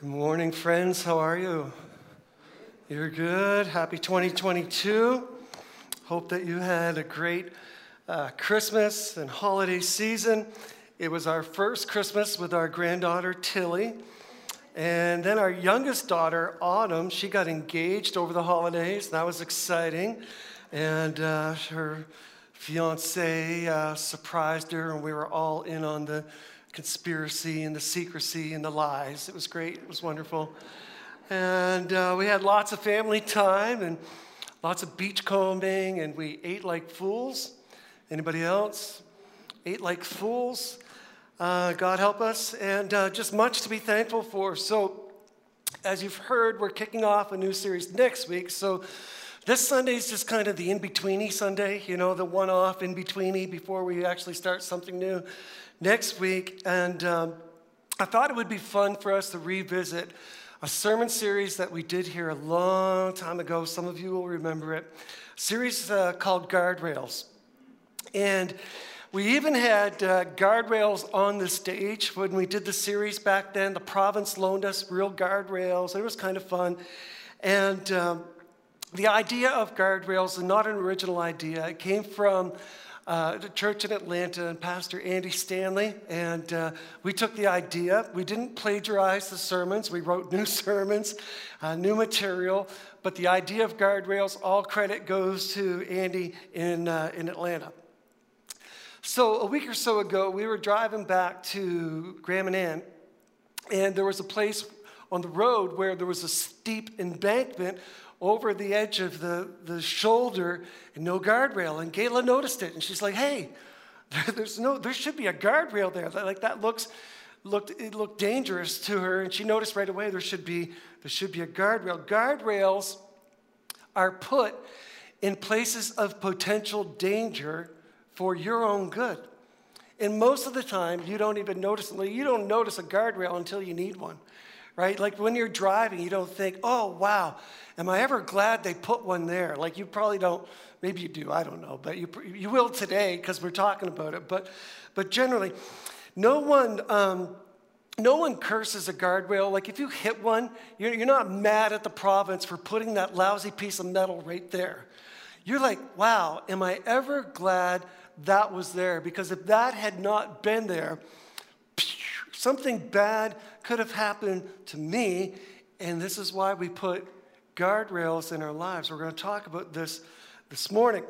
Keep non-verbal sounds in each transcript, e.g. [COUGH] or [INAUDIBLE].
Good morning, friends. How are you? You're good. Happy 2022. Hope that you had a great uh, Christmas and holiday season. It was our first Christmas with our granddaughter, Tilly. And then our youngest daughter, Autumn, she got engaged over the holidays. That was exciting. And uh, her fiance uh, surprised her, and we were all in on the conspiracy and the secrecy and the lies. It was great, it was wonderful. And uh, we had lots of family time and lots of beach combing, and we ate like fools. Anybody else? Ate like fools. Uh, God help us, and uh, just much to be thankful for. So, as you've heard, we're kicking off a new series next week. So, this Sunday is just kind of the in betweeny Sunday, you know, the one off in betweeny before we actually start something new next week. And um, I thought it would be fun for us to revisit a sermon series that we did here a long time ago. Some of you will remember it. A series uh, called Guardrails. And we even had uh, guardrails on the stage when we did the series back then. The province loaned us real guardrails. It was kind of fun. And um, the idea of guardrails is not an original idea. It came from uh, church in Atlanta and Pastor Andy Stanley. And uh, we took the idea. We didn't plagiarize the sermons, we wrote new [LAUGHS] sermons, uh, new material. But the idea of guardrails, all credit goes to Andy in, uh, in Atlanta. So, a week or so ago, we were driving back to Grand Manan, and there was a place on the road where there was a steep embankment over the edge of the, the shoulder and no guardrail. And Gayla noticed it and she's like, hey, [LAUGHS] there's no, there should be a guardrail there. Like that looks, looked, it looked dangerous to her. And she noticed right away there should be, there should be a guardrail. Guardrails are put in places of potential danger for your own good. And most of the time, you don't even notice, you don't notice a guardrail until you need one right? Like when you're driving, you don't think, oh, wow, am I ever glad they put one there? Like you probably don't, maybe you do, I don't know, but you, you will today because we're talking about it. But, but generally, no one, um, no one curses a guardrail. Like if you hit one, you're, you're not mad at the province for putting that lousy piece of metal right there. You're like, wow, am I ever glad that was there? Because if that had not been there, something bad could have happened to me. And this is why we put guardrails in our lives. We're going to talk about this this morning.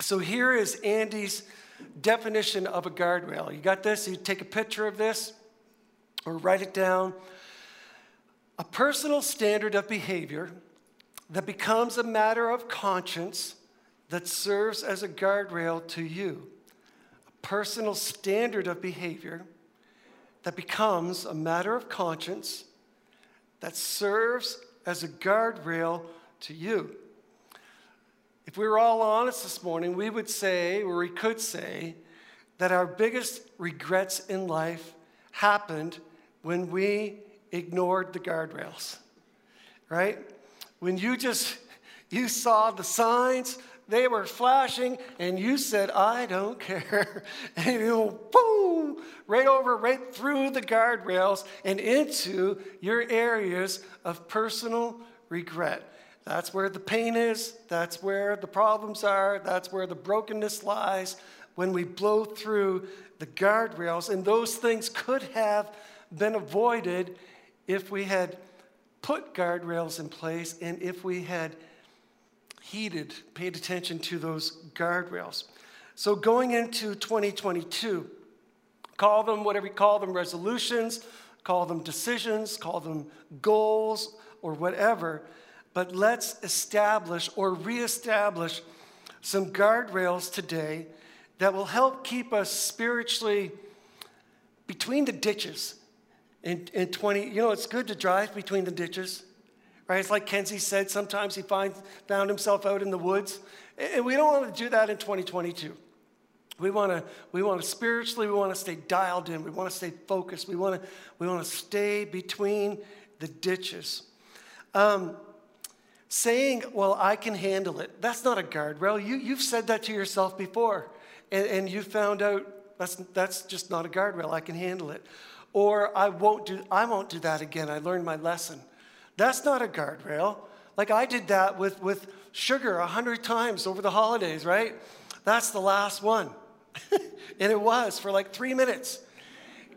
So here is Andy's definition of a guardrail. You got this? You take a picture of this or write it down. A personal standard of behavior that becomes a matter of conscience that serves as a guardrail to you. A personal standard of behavior that becomes a matter of conscience that serves as a guardrail to you. If we were all honest this morning, we would say, or we could say, that our biggest regrets in life happened when we ignored the guardrails, right? When you just, [LAUGHS] you saw the signs, they were flashing, and you said, I don't [LAUGHS] care. And you boom, right over, right through the guardrails and into your areas of personal regret. That's where the pain is, that's where the problems are, that's where the brokenness lies when we blow through the guardrails. And those things could have been avoided if we had put guardrails in place and if we had heeded, paid attention to those guardrails. So going into 2022, call them whatever you call them resolutions, call them decisions, call them goals, or whatever. But let's establish or reestablish some guardrails today that will help keep us spiritually between the ditches in, in 20. You know, it's good to drive between the ditches. Right? It's like Kenzie said, sometimes he find, found himself out in the woods. And we don't want to do that in 2022. We want to, we want to spiritually, we want to stay dialed in. We want to stay focused. We want to, we want to stay between the ditches. Um, saying, well, I can handle it, that's not a guardrail. You, you've said that to yourself before, and, and you found out that's, that's just not a guardrail. I can handle it. Or I won't do, I won't do that again. I learned my lesson. That's not a guardrail. Like I did that with, with sugar a hundred times over the holidays, right? That's the last one. [LAUGHS] and it was for like three minutes.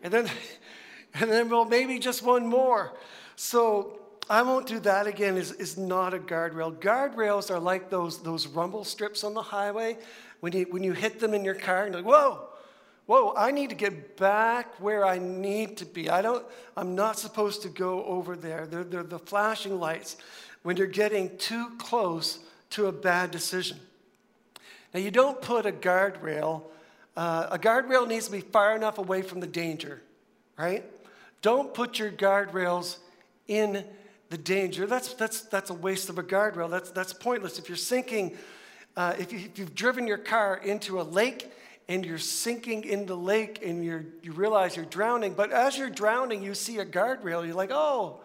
And then, [LAUGHS] and then, well, maybe just one more. So I won't do that again is, is not a guardrail. Guardrails are like those, those rumble strips on the highway. When you, when you hit them in your car and you're like, whoa, whoa, I need to get back where I need to be. I don't, I'm not supposed to go over there. They're, they're the flashing lights when you're getting too close to a bad decision. Now, you don't put a guardrail, uh, a guardrail needs to be far enough away from the danger, right? Don't put your guardrails in the danger. That's, that's, that's a waste of a guardrail. That's, that's pointless. If you're sinking, uh, if, you, if you've driven your car into a lake and you're sinking in the lake and you're, you realize you're drowning, but as you're drowning, you see a guardrail, you're like, oh,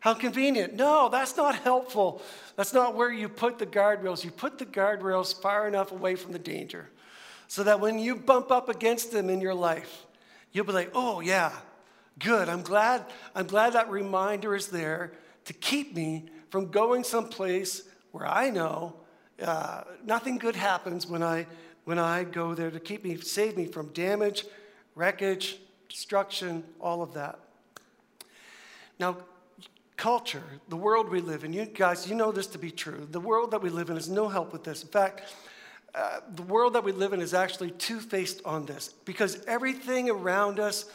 how convenient. No, that's not helpful. That's not where you put the guardrails. You put the guardrails far enough away from the danger so that when you bump up against them in your life, you'll be like, oh, yeah, good. I'm glad, I'm glad that reminder is there to keep me from going someplace where I know uh, nothing good happens when I, when I go there to keep me, save me from damage, wreckage, destruction, all of that. Now, culture, the world we live in, you guys, you know this to be true. The world that we live in is no help with this. In fact, uh, the world that we live in is actually two faced on this because everything around us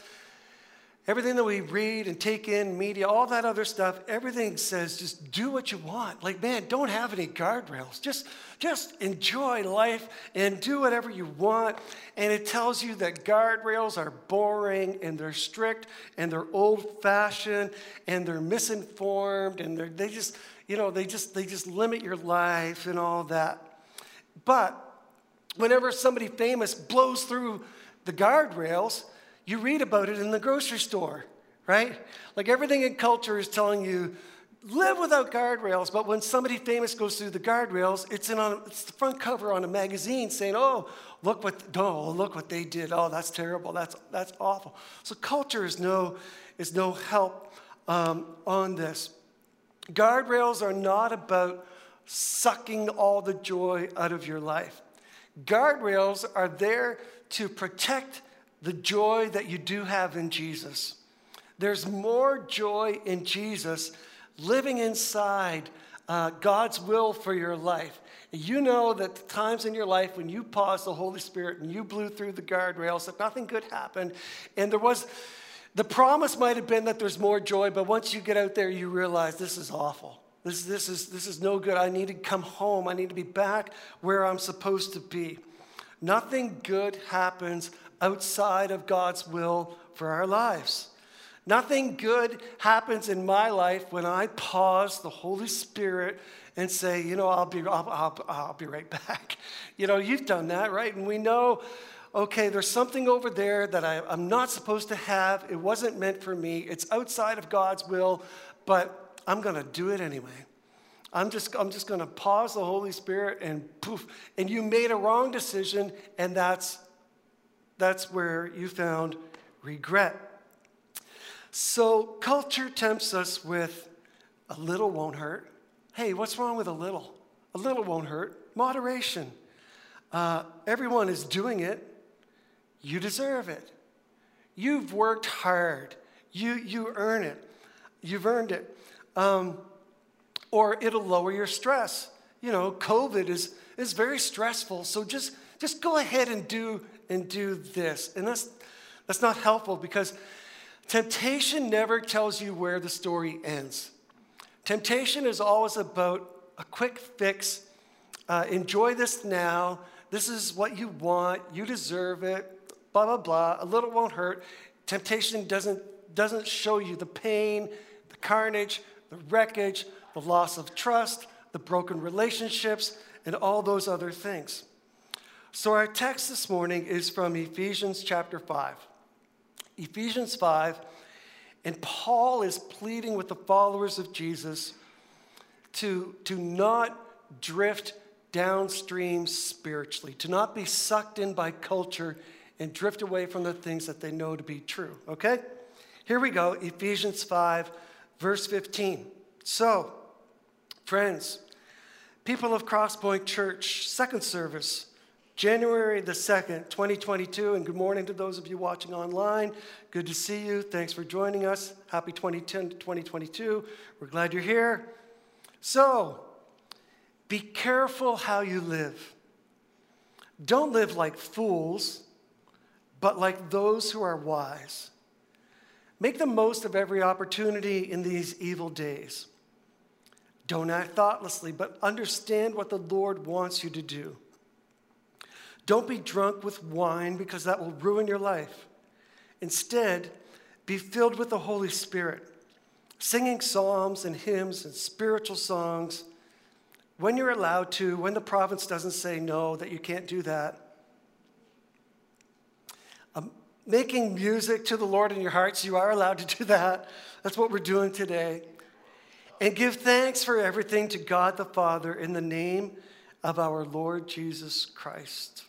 Everything that we read and take in, media, all that other stuff, everything says just do what you want. Like, man, don't have any guardrails. Just, just enjoy life and do whatever you want. And it tells you that guardrails are boring and they're strict and they're old fashioned and they're misinformed and they're, they just, you know, they just, they just limit your life and all that. But whenever somebody famous blows through the guardrails, you read about it in the grocery store, right? Like everything in culture is telling you, live without guardrails. But when somebody famous goes through the guardrails, it's, in on, it's the front cover on a magazine saying, oh, look what, oh, look what they did. Oh, that's terrible. That's, that's awful. So culture is no, is no help um, on this. Guardrails are not about sucking all the joy out of your life. Guardrails are there to protect the joy that you do have in Jesus. There's more joy in Jesus living inside uh, God's will for your life. You know that the times in your life when you paused the Holy Spirit and you blew through the guardrails, that nothing good happened. And there was, the promise might have been that there's more joy, but once you get out there, you realize this is awful. This, this, is, this is no good. I need to come home. I need to be back where I'm supposed to be. Nothing good happens outside of God's will for our lives. Nothing good happens in my life when I pause the Holy Spirit and say, you know, I'll be, I'll, I'll, I'll be right [LAUGHS] back. You know, you've done that, right? And we know, okay, there's something over there that I, I'm not supposed to have. It wasn't meant for me. It's outside of God's will, but I'm going to do it anyway. I'm just, I'm just going to pause the Holy Spirit and poof. And you made a wrong decision, and that's that's where you found regret. So, culture tempts us with a little won't hurt. Hey, what's wrong with a little? A little won't hurt. Moderation. Uh, everyone is doing it. You deserve it. You've worked hard. You, you earn it. You've earned it. Um, or it'll lower your stress. You know, COVID is, is very stressful, so just, just go ahead and do and do this. And that's, that's not helpful because temptation never tells you where the story ends. Temptation is always about a quick fix. Uh, enjoy this now. This is what you want. You deserve it. Blah, blah, blah. A little won't hurt. Temptation doesn't, doesn't show you the pain, the carnage, the wreckage, the loss of trust, the broken relationships, and all those other things. So, our text this morning is from Ephesians chapter 5. Ephesians 5, and Paul is pleading with the followers of Jesus to, to not drift downstream spiritually, to not be sucked in by culture and drift away from the things that they know to be true, okay? Here we go Ephesians 5, verse 15. So, friends, people of Crosspoint Church, second service, January the 2nd, 2022, and good morning to those of you watching online. Good to see you. Thanks for joining us. Happy 2010 to 2022. We're glad you're here. So, be careful how you live. Don't live like fools, but like those who are wise. Make the most of every opportunity in these evil days. Don't act thoughtlessly, but understand what the Lord wants you to do. Don't be drunk with wine because that will ruin your life. Instead, be filled with the Holy Spirit, singing psalms and hymns and spiritual songs when you're allowed to, when the province doesn't say no, that you can't do that. Um, making music to the Lord in your hearts, you are allowed to do that. That's what we're doing today. And give thanks for everything to God the Father in the name of our Lord Jesus Christ.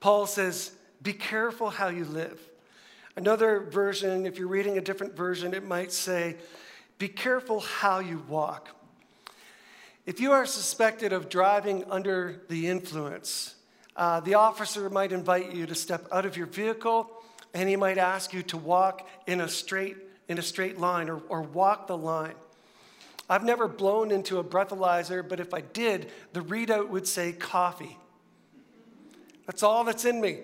Paul says, Be careful how you live. Another version, if you're reading a different version, it might say, Be careful how you walk. If you are suspected of driving under the influence, uh, the officer might invite you to step out of your vehicle and he might ask you to walk in a straight, in a straight line or, or walk the line. I've never blown into a breathalyzer, but if I did, the readout would say coffee. That's all that's in me.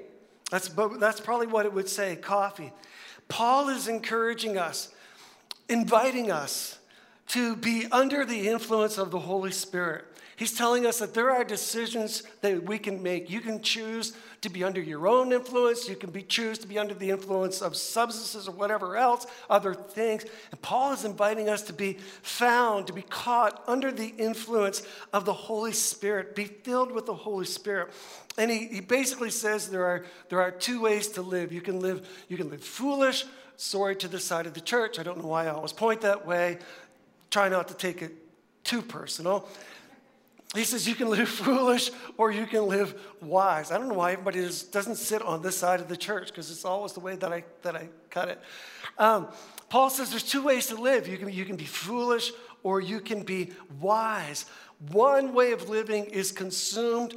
That's, that's probably what it would say coffee. Paul is encouraging us, inviting us to be under the influence of the Holy Spirit. He's telling us that there are decisions that we can make. You can choose to be under your own influence. You can be, choose to be under the influence of substances or whatever else, other things. And Paul is inviting us to be found, to be caught under the influence of the Holy Spirit, be filled with the Holy Spirit. And he, he basically says there are, there are two ways to live. You can live, you can live foolish, sorry to the side of the church. I don't know why I always point that way try not to take it too personal. He says you can live [LAUGHS] foolish or you can live wise. I don't know why everybody just doesn't sit on this side of the church because it's always the way that I, that I cut it. Um, Paul says there's two ways to live you can, you can be foolish or you can be wise. One way of living is consumed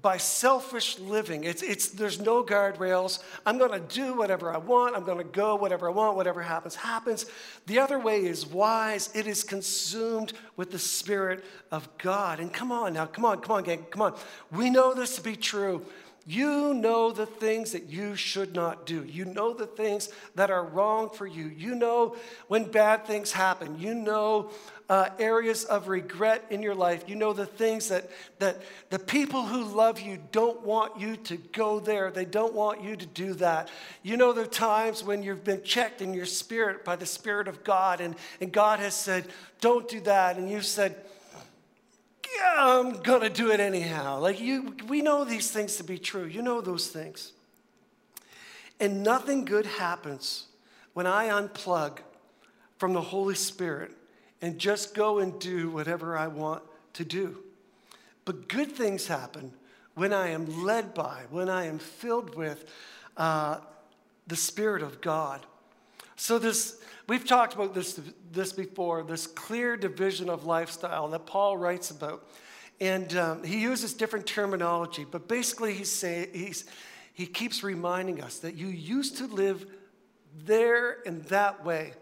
by selfish living. It's, it's, there's no guardrails. I'm going to do whatever I want. I'm going to go whatever I want. Whatever happens, happens. The other way is wise. It is consumed with the Spirit of God. And come on now, come on, come on, gang, come on. We know this to be true. You know the things that you should not do. You know the things that are wrong for you. You know when bad things happen. You know uh, areas of regret in your life. You know the things that, that the people who love you don't want you to go there. They don't want you to do that. You know the times when you've been checked in your spirit by the Spirit of God, and, and God has said, Don't do that. And you've said, yeah, I'm going to do it anyhow. Like you, we know these things to be true. You know those things. And nothing good happens when I unplug from the Holy Spirit and just go and do whatever I want to do. But good things happen when I am led by, when I am filled with uh, the Spirit of God. So this We've talked about this, this before, this clear division of lifestyle that Paul writes about. And um, he uses different terminology, but basically he's saying he's, he keeps reminding us that you used to live there in that way,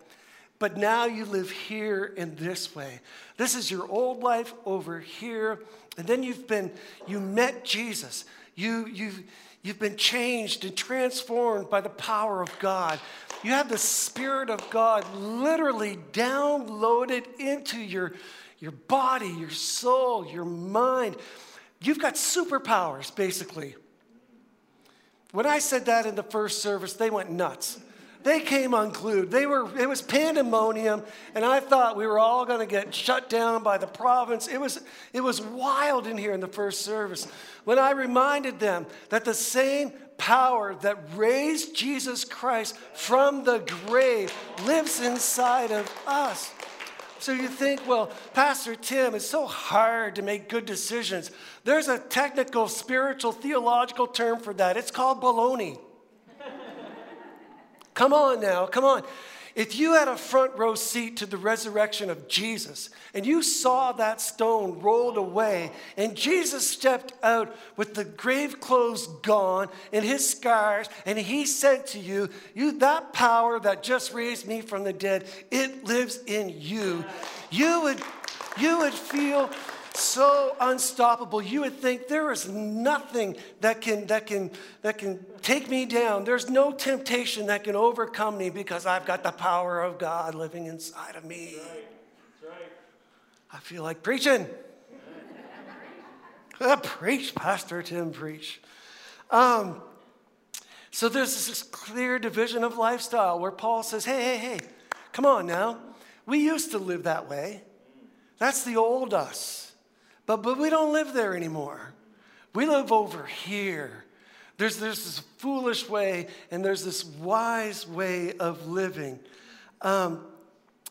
but now you live here in this way. This is your old life over here, and then you've been, you met Jesus. You, you've, you've been changed and transformed by the power of God. You have the Spirit of God literally downloaded into your, your body, your soul, your mind. You've got superpowers, basically. When I said that in the first service, they went nuts. They came unglued. They were, it was pandemonium, and I thought we were all going to get shut down by the province. It was, it was wild in here in the first service. When I reminded them that the same power that raised Jesus Christ from the grave lives inside of us. So you think, well, Pastor Tim, it's so hard to make good decisions. There's a technical, spiritual, theological term for that. It's called baloney. Come on now, come on. If you had a front row seat to the resurrection of Jesus and you saw that stone rolled away and Jesus stepped out with the grave clothes gone and his scars and he said to you, you that power that just raised me from the dead, it lives in you. You would you would feel so unstoppable. You would think there is nothing that can, that, can, that can take me down. There's no temptation that can overcome me because I've got the power of God living inside of me. That's right. That's right. I feel like preaching. [LAUGHS] uh, preach, Pastor Tim, preach. Um, so there's this clear division of lifestyle where Paul says, hey, hey, hey, come on now. We used to live that way. That's the old us. But, but we don't live there anymore. We live over here. There's, there's this foolish way and there's this wise way of living. Um,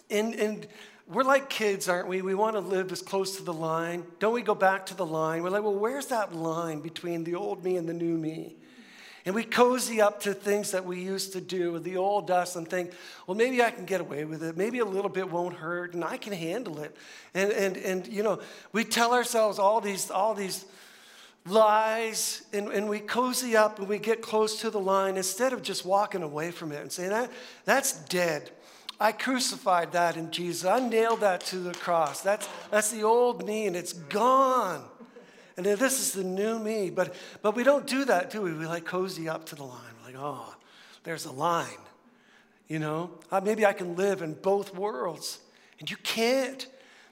and, and we're like kids, aren't we? We want to live as close to the line. Don't we go back to the line? We're like, well, where's that line between the old me and the new me? And we cozy up to things that we used to do the old us and think, well, maybe I can get away with it. Maybe a little bit won't hurt and I can handle it. And, and, and you know, we tell ourselves all these, all these lies and, and we cozy up and we get close to the line instead of just walking away from it and saying, that, that's dead. I crucified that in Jesus. I nailed that to the cross. That's, that's the old me and it's gone. And this is the new me. But, but we don't do that, do we? We like cozy up to the line. We're like, oh, there's a line. You know, uh, maybe I can live in both worlds. And you can't.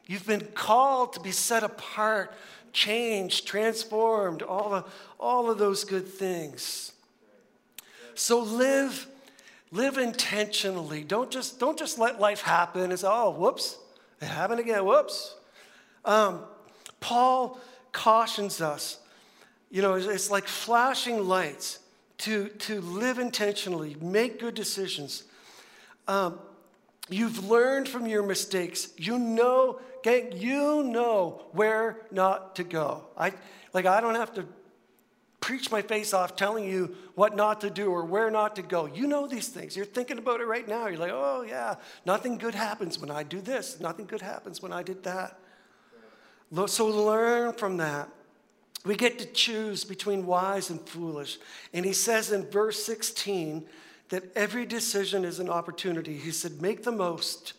You've been called to be set apart, changed, transformed, all of, all of those good things. So live, live intentionally. Don't just, don't just let life happen It's, oh, whoops, it happened again, whoops. Um, Paul cautions us. You know, it's like flashing lights to, to live intentionally, make good decisions. Um, you've learned from your mistakes. You know, gang, you know where not to go. I, like, I don't have to preach my face off telling you what not to do or where not to go. You know these things. You're thinking about it right now. You're like, oh, yeah, nothing good happens when I do this, nothing good happens when I did that. So learn from that. We get to choose between wise and foolish. And he says in verse 16 that every decision is an opportunity. He said, make the most.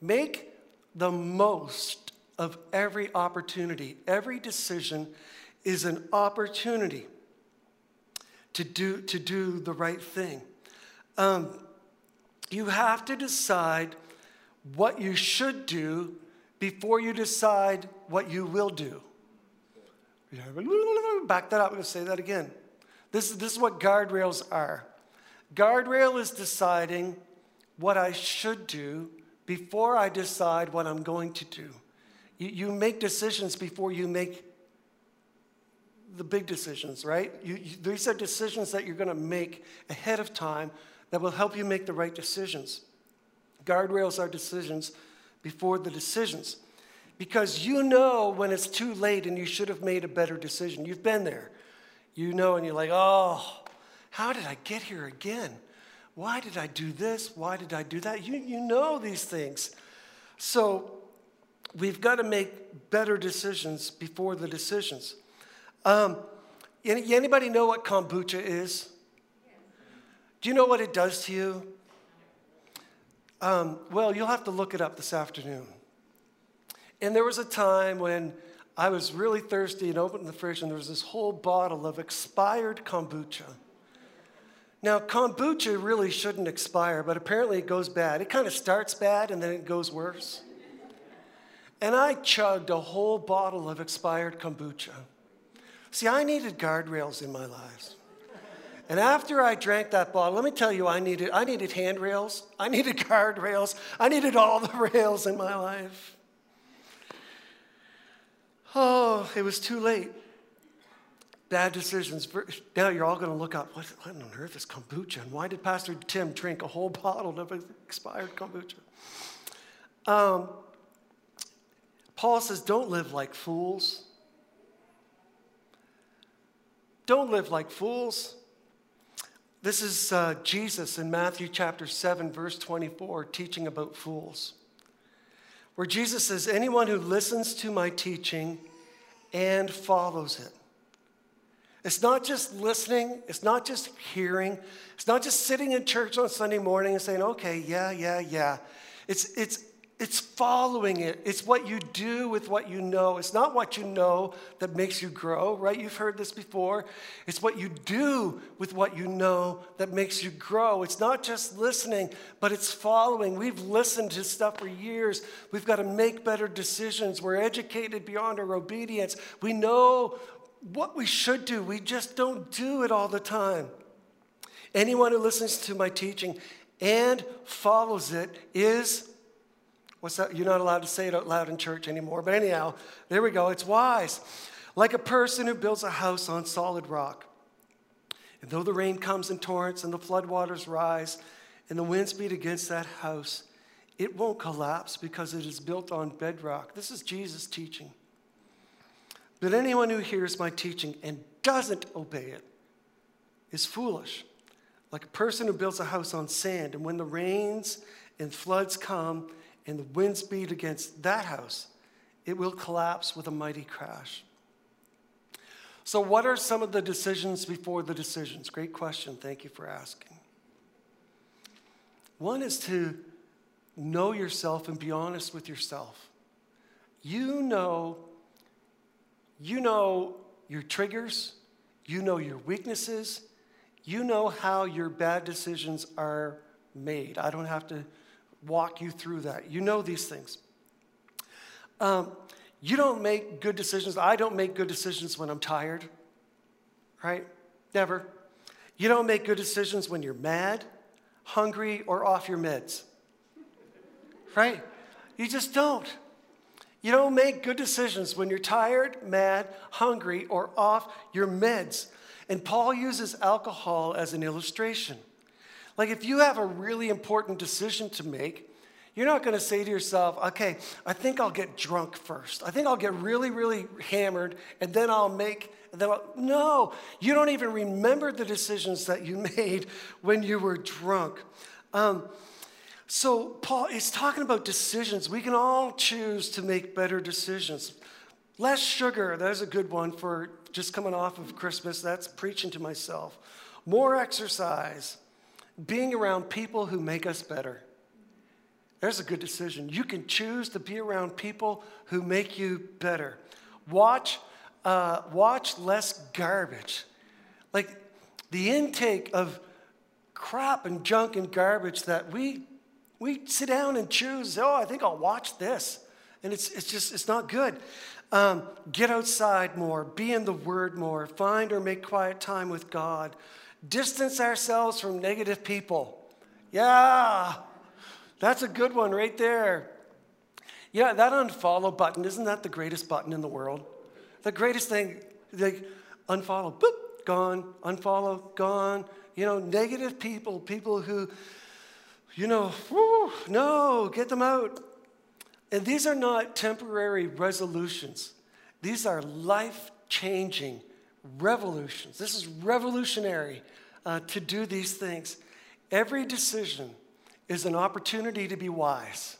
Make the most of every opportunity. Every decision is an opportunity to do, to do the right thing. Um, you have to decide what you should do before you decide what you will do. Back that up. I'm going to say that again. This, is, this is what guardrails are. Guardrail is deciding what I should do before I decide what I'm going to do. You, you make decisions before you make the big decisions, right? You, you, these are decisions that you're going to make ahead of time that will help you make the right decisions. Guardrails are decisions before the decisions because you know when it's too late and you should have made a better decision. You've been there. You know, and you're like, oh, how did I get here again? Why did I do this? Why did I do that? You, you know these things. So we've got to make better decisions before the decisions. Um, anybody know what kombucha is? Do you know what it does to you? Um, well, you'll have to look it up this afternoon. And there was a time when I was really thirsty and opened the fridge, and there was this whole bottle of expired kombucha. Now, kombucha really shouldn't expire, but apparently it goes bad. It kind of starts bad and then it goes worse. And I chugged a whole bottle of expired kombucha. See, I needed guardrails in my lives. And after I drank that bottle, let me tell you, I needed, I needed handrails, I needed [LAUGHS] guardrails, I needed all the rails in my life. Oh, it was too late. Bad decisions. Now you're all going to look up what, what on earth is kombucha? And why did Pastor Tim drink a whole [LAUGHS] bottle of expired kombucha? Um, Paul says, don't live like fools. Don't live like fools. This is uh, Jesus in Matthew chapter 7, verse 24, teaching about fools, where Jesus says, Anyone who listens to my teaching and follows it. It's not just listening, it's not just hearing, it's not just sitting in church on Sunday morning and saying, okay, yeah, yeah, yeah. It's, it's it's following it. It's what you do with what you know. It's not what you know that makes you grow, right? You've heard this before. It's what you do with what you know that makes you grow. It's not just listening, but it's following. We've listened to stuff for years. We've got to make better decisions. We're educated beyond our obedience. We know what we should do, we just don't do it all the time. Anyone who listens to my teaching and follows it is What's that? You're not allowed to say it out loud in church anymore. But anyhow, there we go. It's wise. Like a person who builds a house on solid rock. And though the rain comes in torrents and the floodwaters rise and the winds beat against that house, it won't collapse because it is built on bedrock. This is Jesus' teaching. But anyone who hears my teaching and doesn't obey it is foolish, like a person who builds a house on sand. And when the rains and floods come, and the winds beat against that house, it will collapse with a mighty crash. So, what are some of the decisions before the decisions? Great question. Thank you for asking. One is to know yourself and be honest with yourself. You know, you know your triggers, you know your weaknesses, you know how your bad decisions are made. I don't have to walk you through that. You know these things. Um, you don't make good decisions. I don't make good decisions when I'm tired, right? Never. You don't make good decisions when you're mad, hungry, or off your meds, right? You just don't. You don't make good decisions when you're tired, mad, hungry, or off your meds. And Paul uses alcohol as an illustration. Like if you have a really important decision to make, you're not going to say to yourself, okay, I think I'll get drunk first. I think I'll get really, really hammered and then I'll make, then I'll, no, you don't even remember the decisions that you [LAUGHS] made when you were drunk. Um, so, Paul is talking about decisions. We can all choose to make better decisions. Less sugar, that's a good one for just coming off of Christmas. That's preaching to myself. More exercise being around people who make us better. There's a good decision. You can choose to be around people who make you better. Watch, uh, watch less garbage. Like the intake of crap and junk and garbage that we we sit down and choose. Oh, I think I'll watch this, and it's it's just it's not good. Um, get outside more. Be in the Word more. Find or make quiet time with God. Distance ourselves from negative people. Yeah, that's a good one right there. Yeah, that unfollow button, isn't that the greatest button in the world? The greatest thing, like unfollow, boop, gone, unfollow, gone. You know, negative people, people who, you know, no, get them out. And these are not temporary resolutions, these are life changing revolutions. This is revolutionary uh, to do these things. Every decision is an opportunity to be wise.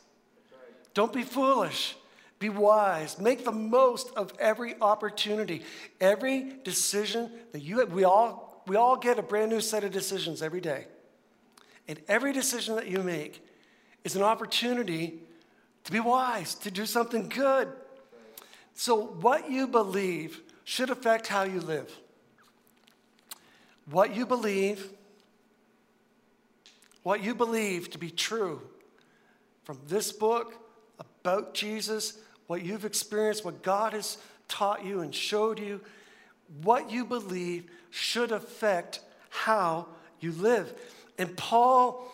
Don't be foolish. Be wise. Make the most of every opportunity. Every decision that you have, we all, we all get a brand new set of decisions every day. And every decision that you make is an opportunity to be wise, to do something good. So, what you believe should affect how you live. What you believe, what you believe to be true from this book about Jesus, what you've experienced, what God has taught you and showed you, what you believe should affect how you live. And Paul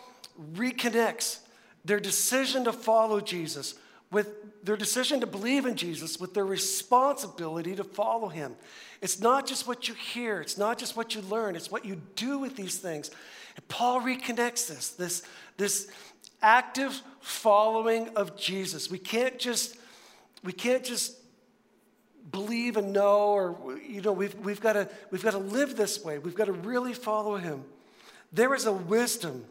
reconnects their decision to follow Jesus with their decision to believe in Jesus with their responsibility to follow him. It's not just what you hear, it's not just what you learn, it's what you do with these things. And Paul reconnects this, this, this active following of Jesus. We can't just, we can't just believe and know, or you know, we've, we've got to we've got to live this way. We've got to really follow him. There is a wisdom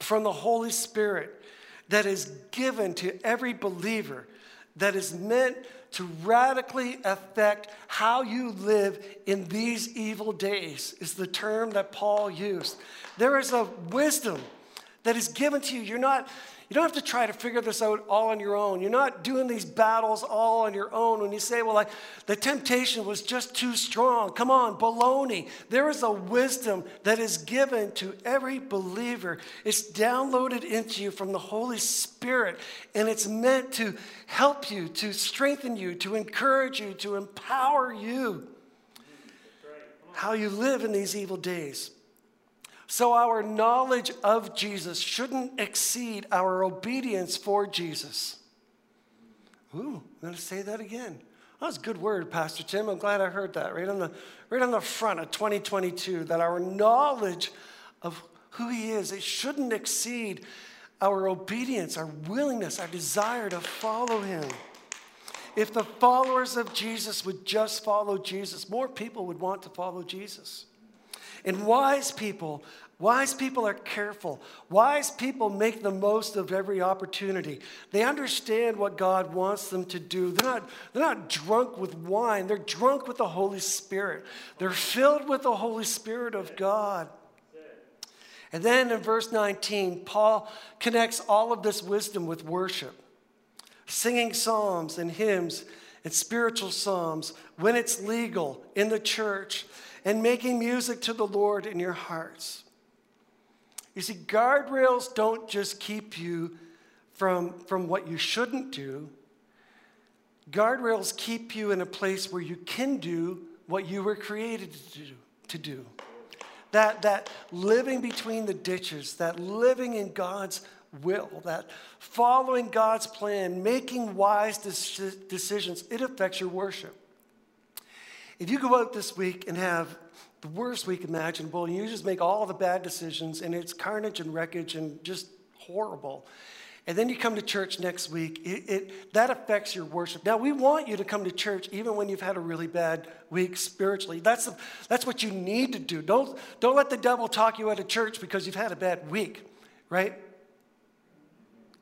from the Holy Spirit that is given to every believer that is meant to radically affect how you live in these evil days, is the term that Paul used. There is a wisdom that is given to you. You're not you don't have to try to figure this out all on your own. You're not doing these battles all on your own when you say, well, like, the temptation was just too strong. Come on, baloney. There is a wisdom that is given to every believer. It's downloaded into you from the Holy Spirit, and it's meant to help you, to strengthen you, to encourage you, to empower you. How you live in these evil days. So our knowledge of Jesus shouldn't exceed our obedience for Jesus. Ooh, I'm going to say that again. That was a good word, Pastor Tim. I'm glad I heard that right on the, right on the front of 2022 that our knowledge of who He is, it shouldn't exceed our obedience, our willingness, our desire to follow Him. If the followers of Jesus would just follow Jesus, more people would want to follow Jesus. And wise people, wise people are careful. Wise people make the most of every opportunity. They understand what God wants them to do. They're not, they're not drunk with wine, they're drunk with the Holy Spirit. They're filled with the Holy Spirit of God. And then in verse 19, Paul connects all of this wisdom with worship, singing psalms and hymns and spiritual psalms when it's legal in the church and making music to the Lord in your hearts. You see, guardrails don't just keep you from, from what you shouldn't do, guardrails keep you in a place where you can do what you were created to do. To do. That, that living between the ditches, that living in God's will, that following God's plan, making wise decisions, it affects your worship. If you go out this week and have the worst week imaginable, and you just make all the bad decisions, and it's carnage and wreckage and just horrible. And then you come to church next week, it, it, that affects your worship. Now, we want you to come to church even when you've had a really bad week spiritually. That's, that's what you need to do. Don't, don't let the devil talk you out of church because you've had a bad week, right?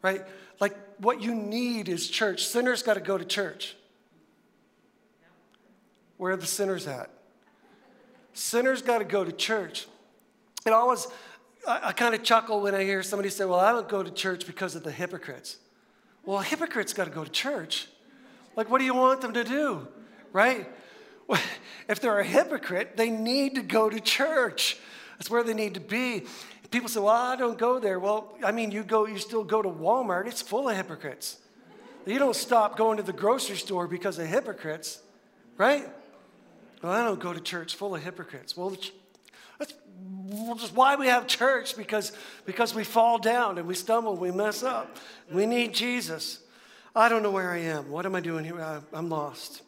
Right? Like, what you need is church. Sinners got to go to church. Where are the sinners at? Sinners got to go to church. It always, I, I kind of chuckle when I hear somebody say, Well, I don't go to church because of the hypocrites. Well, hypocrites got to go to church. Like, what do you want them to do? Right? [LAUGHS] If they're a hypocrite, they need to go to church. That's where they need to be. People say, Well, I don't go there. Well, I mean, you go, you still go to Walmart, it's full of hypocrites. You don't stop going to the grocery store because of hypocrites, right? Well, I don't go to church full of hypocrites. Well, that's just why we have church because, because we fall down and we stumble, we mess up. We need Jesus. I don't know where I am. What am I doing here? I'm lost.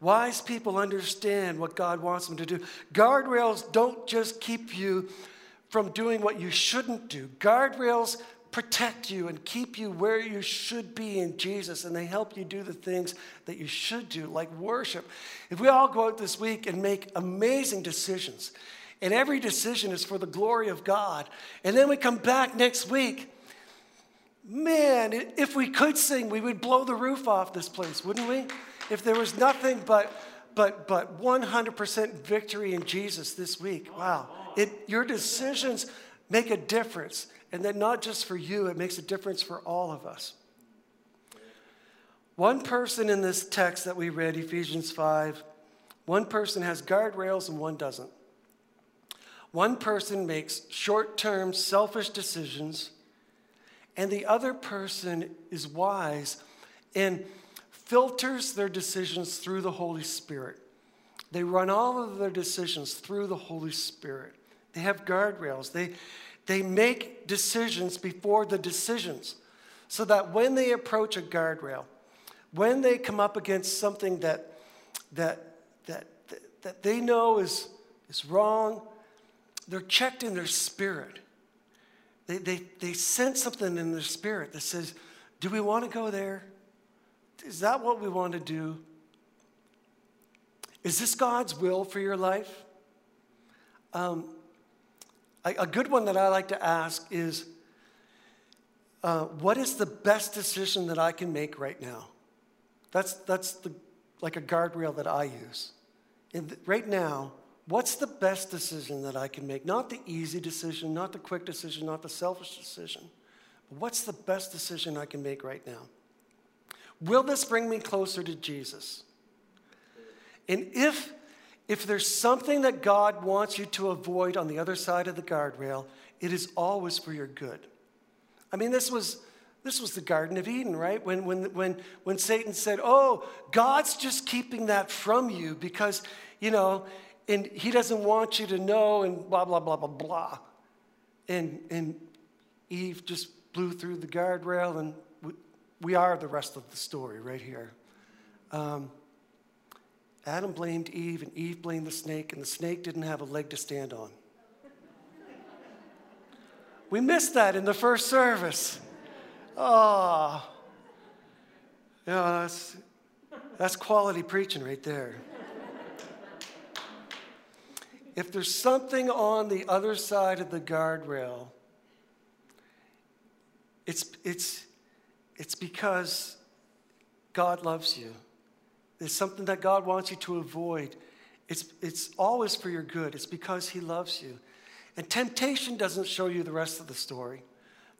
Wise people understand what God wants them to do. Guardrails don't just keep you from doing what you shouldn't do. Guardrails protect you and keep you where you should be in Jesus, and they help you do the things that you should do, like worship. If we all go out this week and make amazing decisions, and every decision is for the glory of God, and then we come back next week, man, if we could sing, we would blow the roof off this place, wouldn't we? If there was nothing but but but 100% victory in Jesus this week. Wow. It, your decisions make a difference. And that not just for you, it makes a difference for all of us. One person in this text that we read, Ephesians 5, one person has guardrails and one doesn't. One person makes short term, selfish decisions, and the other person is wise and filters their decisions through the Holy Spirit. They run all of their decisions through the Holy Spirit. They have guardrails. They, they make decisions before the decisions so that when they approach a guardrail, when they come up against something that, that, that, that they know is, is wrong, they're checked in their spirit. They, they, they sense something in their spirit that says, Do we want to go there? Is that what we want to do? Is this God's will for your life? Um, A, good one that I like to ask is uh, what is the best decision that I can make right now? That's, that's the, like a guardrail that I use. Right now, what's the best decision that I can make? Not the easy decision, not the quick decision, not the selfish decision. But what's the best decision I can make right now? Will this bring me closer to Jesus? And if, if there's something that God wants you to avoid on the other side of the guardrail, it is always for your good. I mean, this was, this was the Garden of Eden, right? When, when, when, when Satan said, Oh, God's just keeping that from you because, you know, and he doesn't want you to know, and blah, blah, blah, blah, blah. And, and Eve just blew through the guardrail, and we, we are the rest of the story right here. Um, Adam blamed Eve, and Eve blamed the snake, and the snake didn't have a leg to stand on. We missed that in the first service. Oh, yeah, that's, that's quality preaching right there. If there's something on the other side of the guardrail, it's, it's, it's because God loves you. There's something that God wants you to avoid. It's, it's always for your good. It's because He loves you. And temptation doesn't show you the rest of the story.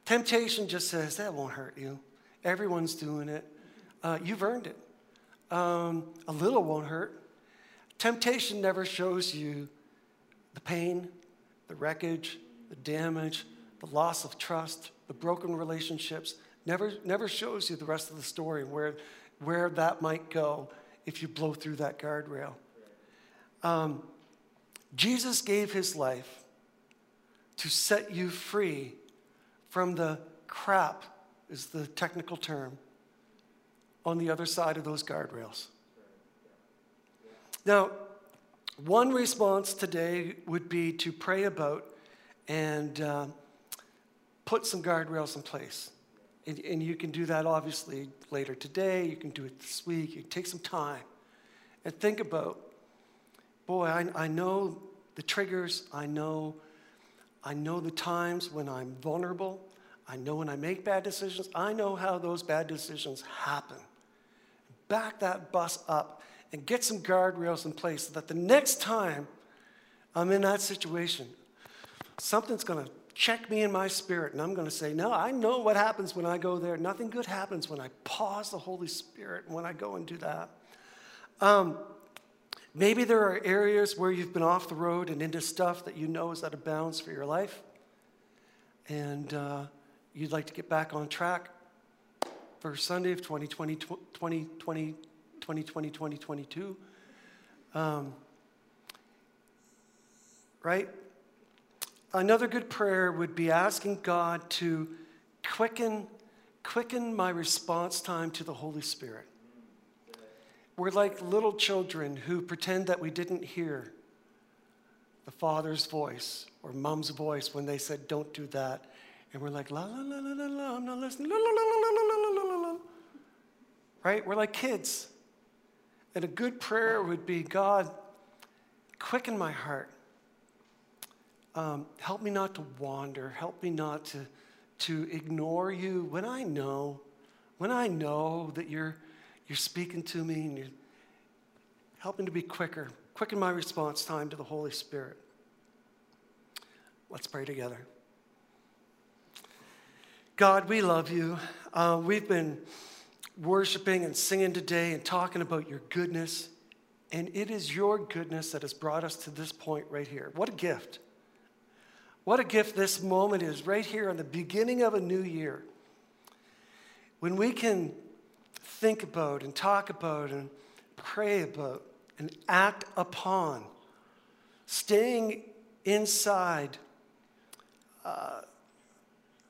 Temptation just says, that won't hurt you. Everyone's doing it. Uh, you've earned it. Um, a little won't hurt. Temptation never shows you the pain, the wreckage, the damage, the loss of trust, the broken relationships. Never, never shows you the rest of the story where, where that might go if you blow through that guardrail. Um, Jesus gave his life to set you free from the crap, is the technical term, on the other side of those guardrails. Now, one response today would be to pray about and uh, put some guardrails in place. And, and, you can do that obviously later today, you can do it this week, you take some time and think about boy, I, I know the triggers, I know I know the times when I'm vulnerable. I know when I make bad decisions. I know how those bad decisions happen. Back that bus up and get some guardrails in place so that the next time I'm in that situation, something's going to check me in my spirit and I'm going to say, No, I know what happens when I go there. Nothing good happens when I pause the Holy Spirit when I go and do that. Um, Maybe there are areas where you've been off the road and into stuff that you know is out of bounds for your life, and uh, you'd like to get back on track for Sunday of 2020, 2020, 2020, 2022. Um, right? Another good prayer would be asking God to quicken, quicken my response time to the Holy Spirit. We're like little children who pretend that we didn't hear the father's voice or mom's voice when they said, Don't do that. And we're like, La, la, la, la, la, la, I'm not listening. La, la, la, la, la, la, la, la. Right? We're like kids. And a good prayer would be God, quicken my heart um, help me not to wander. Help me not to, to ignore you when I know, when I know that you're you're speaking to me and you're helping to be quicker. Quicken my response time to the Holy Spirit. Let's pray together. God, we love you. Uh, we've been worshiping and singing today and talking about your goodness. And it is your goodness that has brought us to this point right here. What a gift. What a gift this moment is right here on the beginning of a new year. When we can think about and talk about and pray about and act upon. Staying inside uh,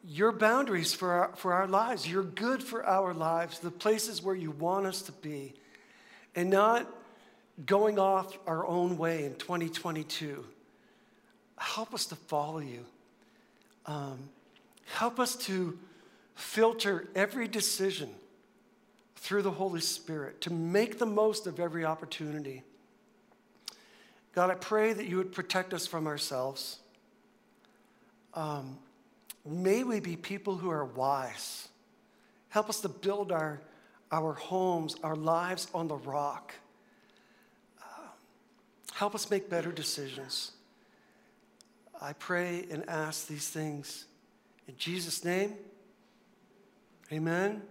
your boundaries for our, for our lives, your good for our lives, the places where you want us to be, and not going off our own way in 2022 help us to follow you. Um, help us to filter every decision through the Holy Spirit, to make the most of every opportunity. God, I pray that you would protect us from ourselves. Um, may we be people who are wise. Help us to build our, our homes, our lives on the rock. Uh, help us make better decisions. I pray and ask these things in Jesus' name. Amen.